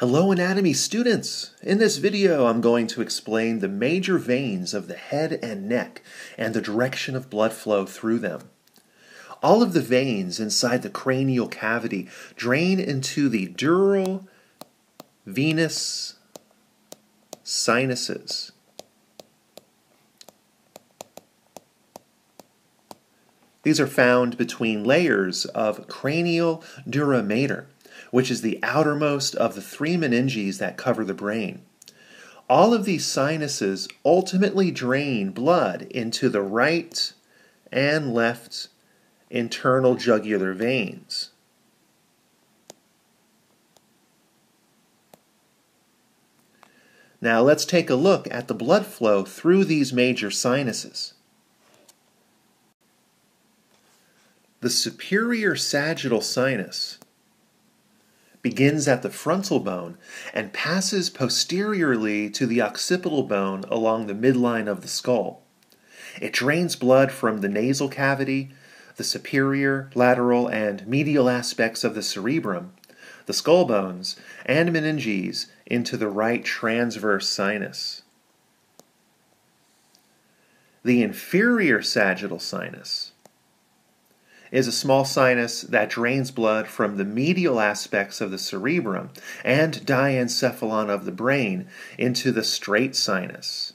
Hello anatomy students! In this video I'm going to explain the major veins of the head and neck and the direction of blood flow through them. All of the veins inside the cranial cavity drain into the dural venous sinuses. These are found between layers of cranial dura mater which is the outermost of the three meninges that cover the brain. All of these sinuses ultimately drain blood into the right and left internal jugular veins. Now let's take a look at the blood flow through these major sinuses. The superior sagittal sinus begins at the frontal bone and passes posteriorly to the occipital bone along the midline of the skull. It drains blood from the nasal cavity, the superior, lateral, and medial aspects of the cerebrum, the skull bones, and meninges into the right transverse sinus. The inferior sagittal sinus is a small sinus that drains blood from the medial aspects of the cerebrum and diencephalon of the brain into the straight sinus.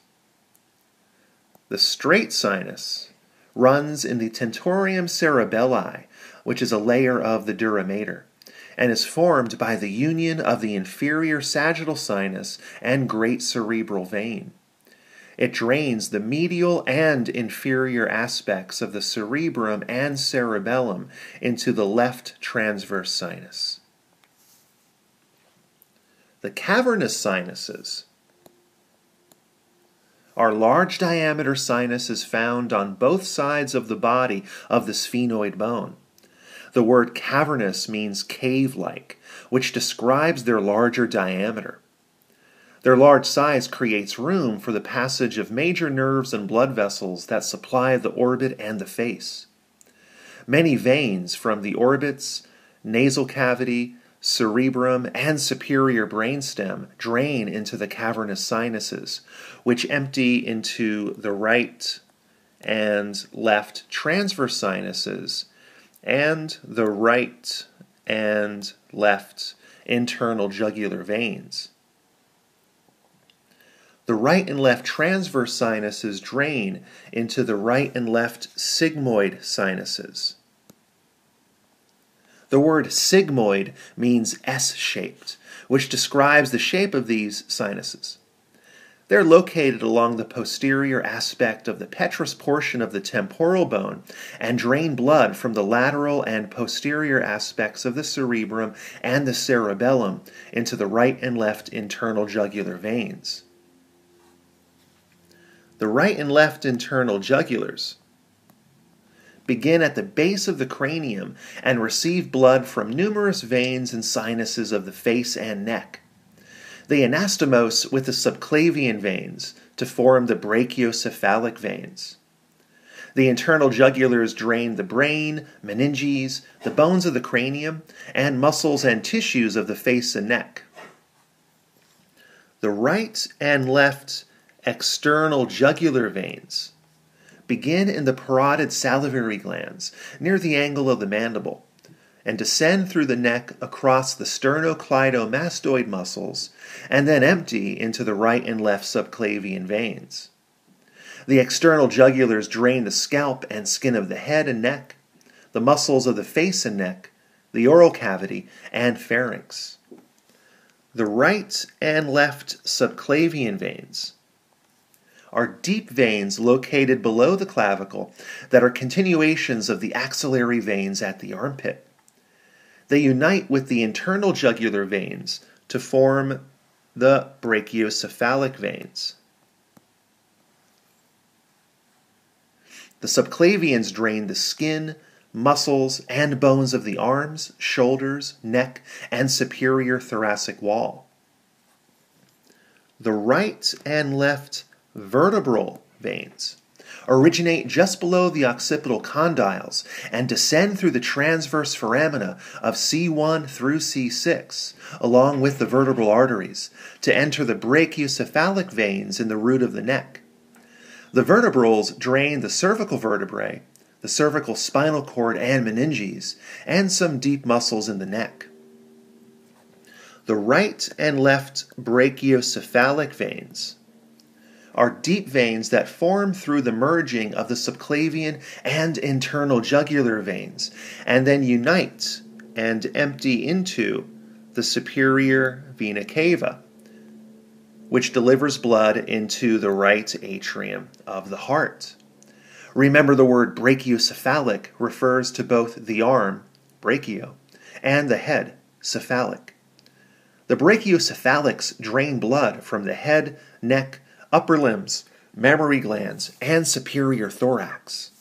The straight sinus runs in the tentorium cerebelli, which is a layer of the dura mater, and is formed by the union of the inferior sagittal sinus and great cerebral vein. It drains the medial and inferior aspects of the cerebrum and cerebellum into the left transverse sinus. The cavernous sinuses are large diameter sinuses found on both sides of the body of the sphenoid bone. The word cavernous means cave like, which describes their larger diameter. Their large size creates room for the passage of major nerves and blood vessels that supply the orbit and the face. Many veins from the orbits, nasal cavity, cerebrum, and superior brainstem drain into the cavernous sinuses, which empty into the right and left transverse sinuses and the right and left internal jugular veins. The right and left transverse sinuses drain into the right and left sigmoid sinuses. The word sigmoid means S shaped, which describes the shape of these sinuses. They're located along the posterior aspect of the petrous portion of the temporal bone and drain blood from the lateral and posterior aspects of the cerebrum and the cerebellum into the right and left internal jugular veins. The right and left internal jugulars begin at the base of the cranium and receive blood from numerous veins and sinuses of the face and neck. They anastomose with the subclavian veins to form the brachiocephalic veins. The internal jugulars drain the brain, meninges, the bones of the cranium, and muscles and tissues of the face and neck. The right and left external jugular veins begin in the parotid salivary glands near the angle of the mandible and descend through the neck across the sternocleidomastoid muscles and then empty into the right and left subclavian veins. The external jugulars drain the scalp and skin of the head and neck, the muscles of the face and neck, the oral cavity, and pharynx. The right and left subclavian veins are deep veins located below the clavicle that are continuations of the axillary veins at the armpit. They unite with the internal jugular veins to form the brachiocephalic veins. The subclavians drain the skin, muscles, and bones of the arms, shoulders, neck, and superior thoracic wall. The right and left vertebral veins originate just below the occipital condyles and descend through the transverse foramina of C1 through C6, along with the vertebral arteries, to enter the brachiocephalic veins in the root of the neck. The vertebrals drain the cervical vertebrae, the cervical spinal cord and meninges, and some deep muscles in the neck. The right and left brachiocephalic veins are deep veins that form through the merging of the subclavian and internal jugular veins and then unite and empty into the superior vena cava, which delivers blood into the right atrium of the heart. Remember, the word brachiocephalic refers to both the arm, brachio, and the head, cephalic. The brachiocephalics drain blood from the head, neck, upper limbs, mammary glands, and superior thorax.